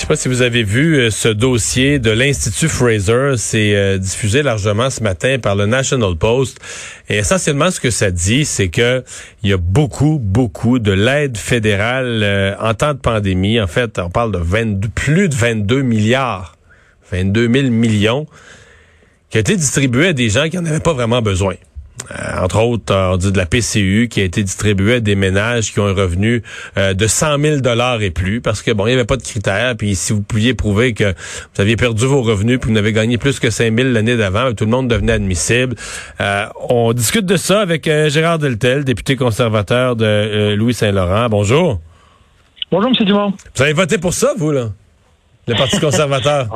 Je sais pas si vous avez vu euh, ce dossier de l'Institut Fraser. C'est euh, diffusé largement ce matin par le National Post. Et essentiellement, ce que ça dit, c'est que il y a beaucoup, beaucoup de l'aide fédérale euh, en temps de pandémie. En fait, on parle de 22, plus de 22 milliards, 22 000 millions, qui a été distribué à des gens qui n'en avaient pas vraiment besoin. Euh, entre autres, on dit de la PCU qui a été distribuée à des ménages qui ont un revenu euh, de 100 000 dollars et plus, parce que bon, il n'y avait pas de critères. Puis si vous pouviez prouver que vous aviez perdu vos revenus, puis vous n'avez gagné plus que 5 000 l'année d'avant, tout le monde devenait admissible. Euh, on discute de ça avec Gérard Deltel, député conservateur de Louis Saint-Laurent. Bonjour. Bonjour, M. Dumont. Vous avez voté pour ça, vous, là? Le Parti conservateur.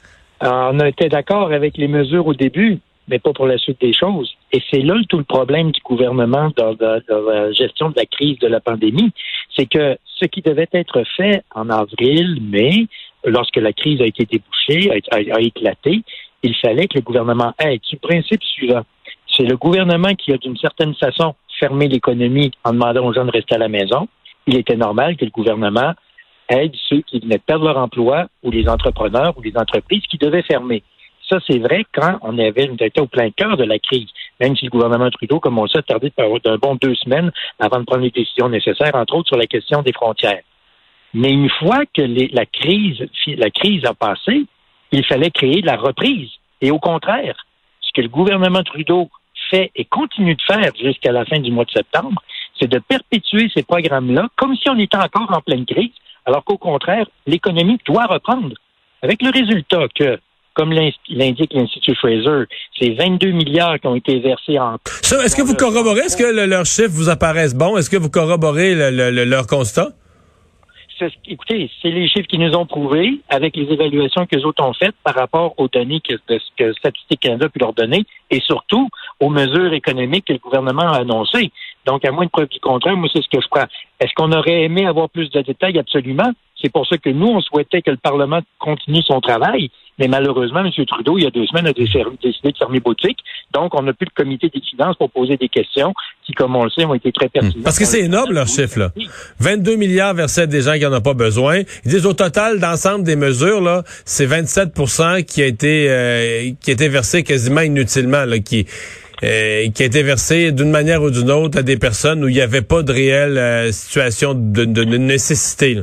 on a été d'accord avec les mesures au début mais pas pour la suite des choses. Et c'est là tout le problème du gouvernement dans, la gestion de la crise de la pandémie, c'est que ce qui devait être fait en avril, mai, lorsque la crise a été débouchée, a, éclaté, il fallait que le gouvernement aide. Du principe suivant, c'est le gouvernement qui a d'une certaine façon fermé l'économie en demandant aux gens de rester à la maison. Il était normal que le gouvernement aide ceux qui venaient perdre leur emploi ou les entrepreneurs ou les entreprises qui devaient fermer. Ça, c'est vrai quand on avait été au plein cœur de la crise. Même si le gouvernement Trudeau, comme on le sait, a d'un bon deux semaines avant de prendre les décisions nécessaires, entre autres sur la question des frontières. Mais une fois que la crise, la crise a passé, il fallait créer de la reprise. Et au contraire, ce que le gouvernement Trudeau fait et continue de faire jusqu'à la fin du mois de septembre, c'est de perpétuer ces programmes-là comme si on était encore en pleine crise, alors qu'au contraire, l'économie doit reprendre. Avec le résultat que comme l'indique l'Institut Fraser, c'est 22 milliards qui ont été versés en... Est-ce que vous corroborez, est-ce que leurs chiffres vous apparaissent bons? Est-ce que vous corroborez leur constat? écoutez, c'est les chiffres qui nous ont prouvés avec les évaluations que les autres ont faites par rapport aux données que, que Statistique Canada a pu leur donner et surtout aux mesures économiques que le gouvernement a annoncées. Donc, à moins de preuve du contraire, moi, c'est ce que je crois. Est-ce qu'on aurait aimé avoir plus de détails? Absolument. C'est pour ça que nous, on souhaitait que le Parlement continue son travail. Mais malheureusement, M. Trudeau, il y a deux semaines, a décidé de fermer boutique. Donc, on n'a plus le comité des finances pour poser des questions qui, comme on le sait, ont été très pertinentes. Parce que c'est énorme, leur chiffre, là. 22 milliards versés à des gens qui n'en ont pas besoin. Ils disent au total, d'ensemble des mesures, là, c'est 27 qui a été, euh, qui a été versé quasiment inutilement, là, qui, euh, qui a été versé d'une manière ou d'une autre à des personnes où il n'y avait pas de réelle euh, situation de, de, nécessité.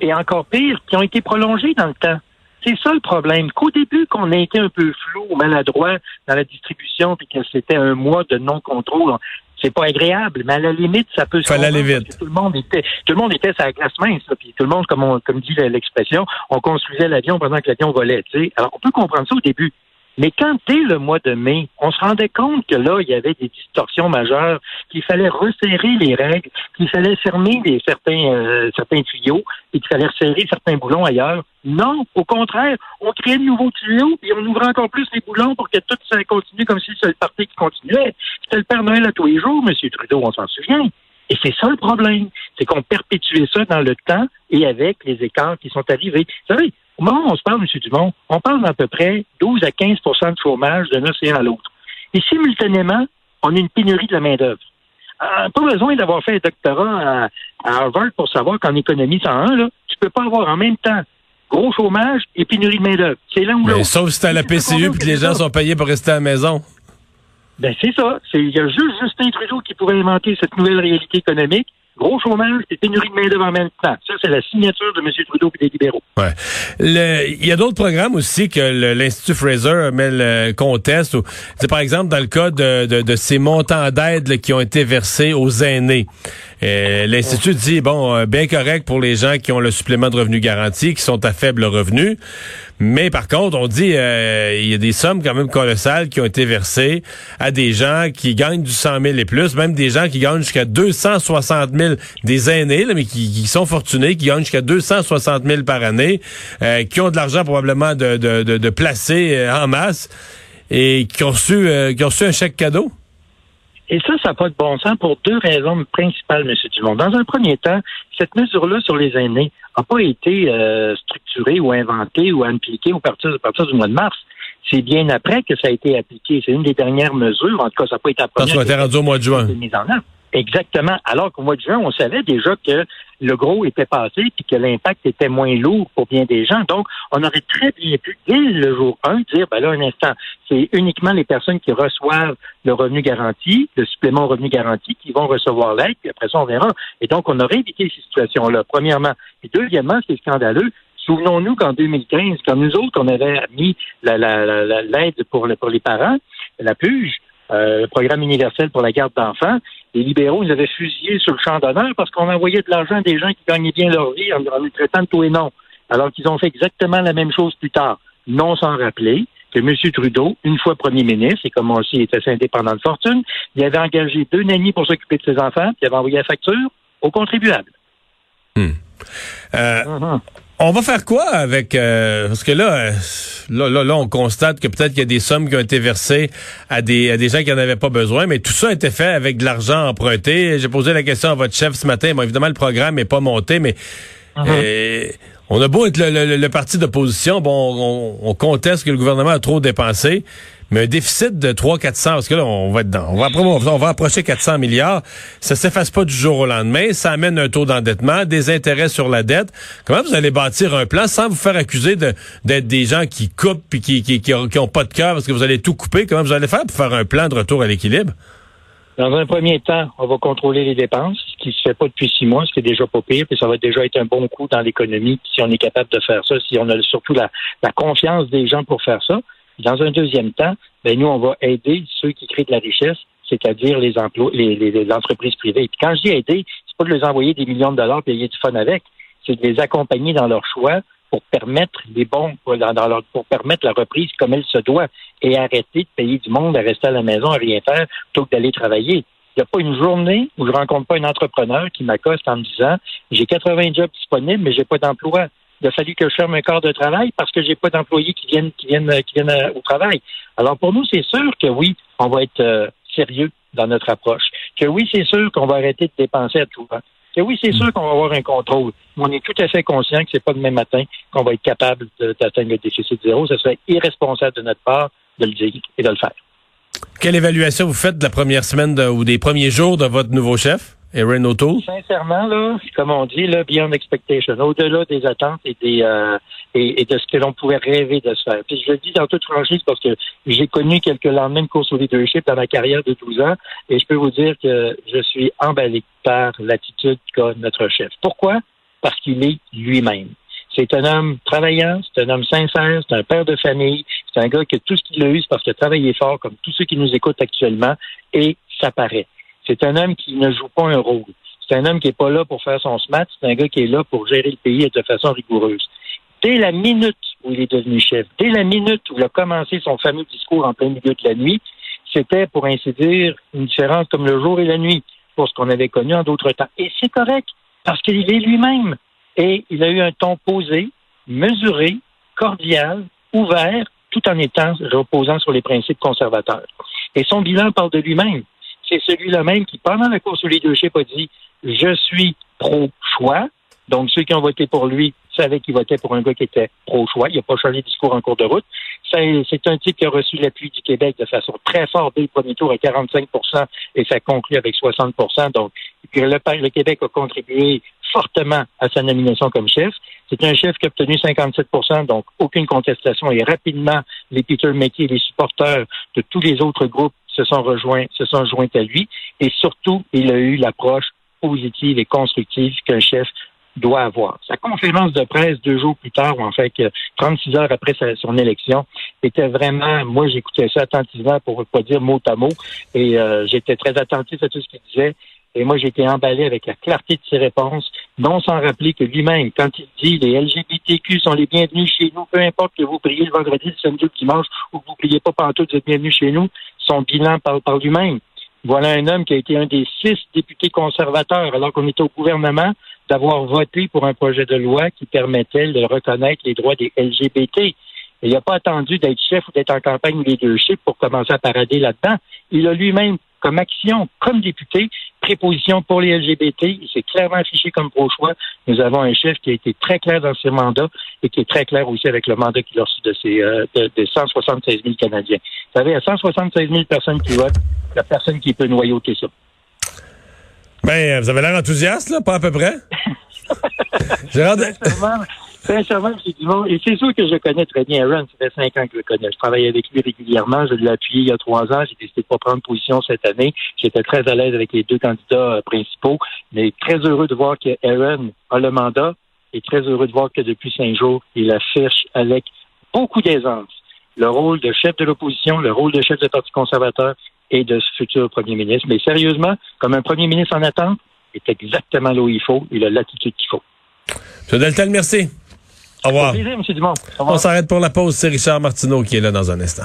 Et encore pire, qui ont été prolongés dans le temps. C'est ça le problème. Qu'au début, qu'on a été un peu flou ou maladroit dans la distribution, puis que c'était un mois de non-contrôle, c'est pas agréable, mais à la limite, ça peut se Fallait aller vite. Tout le monde était, tout le monde était la glace mince, puis tout le monde, comme on, comme dit l'expression, on construisait l'avion pendant que l'avion volait. sais. Alors, on peut comprendre ça au début. Mais quand, dès le mois de mai, on se rendait compte que là, il y avait des distorsions majeures, qu'il fallait resserrer les règles, qu'il fallait fermer certains, euh, certains tuyaux et qu'il fallait resserrer certains boulons ailleurs. Non, au contraire, on créait de nouveaux tuyaux et on ouvrait encore plus les boulons pour que tout ça continue comme si c'était le parti qui continuait. C'était le Père Noël à tous les jours, M. Trudeau, on s'en souvient. Et c'est ça le problème, c'est qu'on perpétuait ça dans le temps et avec les écarts qui sont arrivés. Vous savez, au moment où on se parle, M. Dumont, on parle d'à peu près 12 à 15% de chômage d'un océan à l'autre. Et simultanément, on a une pénurie de la main-d'œuvre. Euh, pas besoin d'avoir fait un doctorat à, Harvard pour savoir qu'en économie 101, là, tu peux pas avoir en même temps gros chômage et pénurie de main-d'œuvre. C'est l'un ou l'autre. Sauf si à la PCU et que les gens sont payés pour rester à la maison. Ben, c'est ça. Il y a juste Justin Trudeau qui pourrait inventer cette nouvelle réalité économique gros chômage et pénurie de main-d'œuvre en même temps. Ça, c'est la signature de M. Trudeau et des libéraux. Ouais. Il y a d'autres programmes aussi que l'Institut Fraser met le conteste. C'est par exemple dans le cas de, de, de ces montants d'aide qui ont été versés aux aînés. Euh, L'Institut dit, bon, euh, bien correct pour les gens qui ont le supplément de revenu garanti, qui sont à faible revenu. Mais par contre, on dit, euh, il y a des sommes quand même colossales qui ont été versées à des gens qui gagnent du 100 000 et plus, même des gens qui gagnent jusqu'à 260 000, des aînés, mais qui, sont fortunés, qui gagnent jusqu'à 260 000 par année, qui ont de l'argent probablement de, placer en masse et qui ont reçu, qui ont reçu un chèque cadeau. Et ça, ça n'a pas de bon sens pour deux raisons principales, M. Dumont. Dans un premier temps, cette mesure-là sur les aînés n'a pas été euh, structurée ou inventée ou appliquée au partir, partir du mois de mars. C'est bien après que ça a été appliqué. C'est une des dernières mesures. En tout cas, ça n'a pas été appliqué. Ça a été rendu au mois de juin. Exactement. Alors qu'au mois de juin, on savait déjà que le gros était passé puis que l'impact était moins lourd pour bien des gens. Donc, on aurait très bien pu, dès le jour 1, dire, ben là, un instant, c'est uniquement les personnes qui reçoivent le revenu garanti, le supplément au revenu garanti, qui vont recevoir l'aide, puis après ça, on verra. Et donc, on aurait évité ces situations-là, premièrement. Et deuxièmement, c'est scandaleux, Souvenons-nous qu'en 2015, quand nous autres, on avait mis l'aide pour, pour les parents, la PUGE, euh, le programme universel pour la garde d'enfants, les libéraux, ils avaient fusillé sur le champ d'honneur parce qu'on envoyait de l'argent à des gens qui gagnaient bien leur vie en, en les traitant de tout et non. Alors qu'ils ont fait exactement la même chose plus tard, non sans rappeler que M. Trudeau, une fois premier ministre, et comme aussi était assez indépendant de fortune, il avait engagé deux nannies pour s'occuper de ses enfants, puis il avait envoyé la facture aux contribuables. Hmm. Euh, uh-huh. On va faire quoi avec euh, parce que là, là, là, on constate que peut-être qu'il y a des sommes qui ont été versées à des, à des gens qui n'en avaient pas besoin, mais tout ça a été fait avec de l'argent emprunté. J'ai posé la question à votre chef ce matin. Bon, évidemment, le programme n'est pas monté, mais uh-huh. euh, on a beau être le, parti d'opposition, bon, on, on, conteste que le gouvernement a trop dépensé, mais un déficit de 300-400, parce que là, on va être dans, on va, on va approcher 400 milliards, ça s'efface pas du jour au lendemain, ça amène un taux d'endettement, des intérêts sur la dette. Comment vous allez bâtir un plan sans vous faire accuser d'être des gens qui coupent puis qui, qui, qui, ont, pas de cœur parce que vous allez tout couper? Comment vous allez faire pour faire un plan de retour à l'équilibre? Dans un premier temps, on va contrôler les dépenses, ce qui se fait pas depuis six mois, ce qui est déjà pas pire, puis ça va déjà être un bon coup dans l'économie si on est capable de faire ça, si on a surtout la, la confiance des gens pour faire ça. Dans un deuxième temps, ben nous, on va aider ceux qui créent de la richesse, c'est-à-dire les emplois, les, les, entreprises privées. Puis quand je dis aider, c'est pas de les envoyer des millions de dollars payer du fun avec, c'est de les accompagner dans leur choix pour permettre les bons, dans leur, pour permettre la reprise comme elle se doit et arrêter de payer du monde à rester à la maison à rien faire plutôt que d'aller travailler. Il n'y a pas une journée où je rencontre pas un entrepreneur qui m'accoste en me disant j'ai 80 jobs disponibles, mais j'ai pas d'emploi il a fallu que je ferme un corps de travail parce que j'ai pas d'employés qui viennent qui viennent qui viennent euh, au travail. Alors pour nous, c'est sûr que oui, on va être euh, sérieux dans notre approche. Que oui, c'est sûr qu'on va arrêter de dépenser à tout vent. Que oui, c'est sûr qu'on va avoir un contrôle. Mais on est tout à fait conscient que c'est pas demain matin qu'on va être capable d'atteindre le déficit zéro. Ce serait irresponsable de notre part de le dire et de le faire. Quelle évaluation vous faites de la première semaine ou des premiers jours de votre nouveau chef? Erin O'Toole? Sincèrement, là, comme on dit, là, beyond expectation, au-delà des attentes et des euh, et, de ce que l'on pouvait rêver de se faire. Puis je le dis dans toute franchise parce que j'ai connu quelques lendemains de course au leadership dans ma carrière de 12 ans et je peux vous dire que je suis emballé par l'attitude qu'a notre chef. Pourquoi? Parce qu'il est lui-même. C'est un homme travaillant, c'est un homme sincère, c'est un père de famille, c'est un gars qui a tout ce qu'il a eu, c'est parce qu'il a travaillé fort, comme tous ceux qui nous écoutent actuellement, et ça paraît. C'est un homme qui ne joue pas un rôle. C'est un homme qui n'est pas là pour faire son smat, c'est un gars qui est là pour gérer le pays de façon rigoureuse. Dès la minute où il est devenu chef, dès la minute où il a commencé son fameux discours en plein milieu de la nuit, c'était, pour ainsi dire, une différence comme le jour et la nuit pour ce qu'on avait connu en d'autres temps. Et c'est correct, parce qu'il est lui-même. Et il a eu un ton posé, mesuré, cordial, ouvert, tout en étant reposant sur les principes conservateurs. Et son bilan parle de lui-même c'est celui-là même qui, pendant la course au leadership, a dit Je suis pro-choix. Donc, ceux qui ont voté pour lui savaient qu'il votait pour un gars qui était pro-choix. Il n'a pas changé de discours en cours de route. C'est un type qui a reçu l'appui du Québec de façon très forte dès le premier tour à 45% et ça conclut avec 60% Donc, le, le Québec a contribué fortement à sa nomination comme chef. C'est un chef qui a obtenu 57% donc aucune contestation. Et rapidement, les Peter McKay et les supporters de tous les autres groupes se sont rejoints, se sont joints à lui. Et surtout, il a eu l'approche positive et constructive qu'un chef doit avoir. Sa conférence de presse deux jours plus tard, ou en fait 36 heures après son élection, était vraiment, moi j'écoutais ça attentivement pour ne pas dire mot à mot, et euh, j'étais très attentif à tout ce qu'il disait. Et moi, j'ai été emballé avec la clarté de ses réponses, non sans rappeler que lui-même, quand il dit les LGBTQ sont les bienvenus chez nous, peu importe que vous priez le vendredi, le samedi, le dimanche, ou que vous priez pas partout, vous êtes bienvenus chez nous, son bilan parle par lui-même. Voilà un homme qui a été un des six députés conservateurs, alors qu'on était au gouvernement, d'avoir voté pour un projet de loi qui permettait de reconnaître les droits des LGBT. il n'a pas attendu d'être chef ou d'être en campagne leadership pour commencer à parader là-dedans. Il a lui-même comme action, comme député, préposition pour les LGBT. Il s'est clairement affiché comme pro-choix. Nous avons un chef qui a été très clair dans ses mandats et qui est très clair aussi avec le mandat qu'il a reçu de, ses, euh, de, 176 000 Canadiens. Vous savez, à 176 000 personnes qui votent, il n'y a personne qui peut noyauter ça. Ben, vous avez l'air enthousiaste, là, pas à peu près. Gérard. Sincèrement, c'est du monde. Et c'est sûr que je connais très bien Aaron. Ça fait cinq ans que je le connais. Je travaille avec lui régulièrement. Je l'ai appuyé il y a trois ans. J'ai décidé de pas prendre position cette année. J'étais très à l'aise avec les deux candidats euh, principaux. Mais très heureux de voir que Aaron a le mandat et très heureux de voir que depuis cinq jours, il affiche avec beaucoup d'aisance le rôle de chef de l'opposition, le rôle de chef du Parti conservateur et de ce futur premier ministre. Mais sérieusement, comme un premier ministre en attente, est exactement là où il faut. Il a l'attitude qu'il faut. M. Deltel, merci. Au revoir. Plaisir, M. Dumont. On s'arrête pour la pause. C'est Richard Martineau qui est là dans un instant.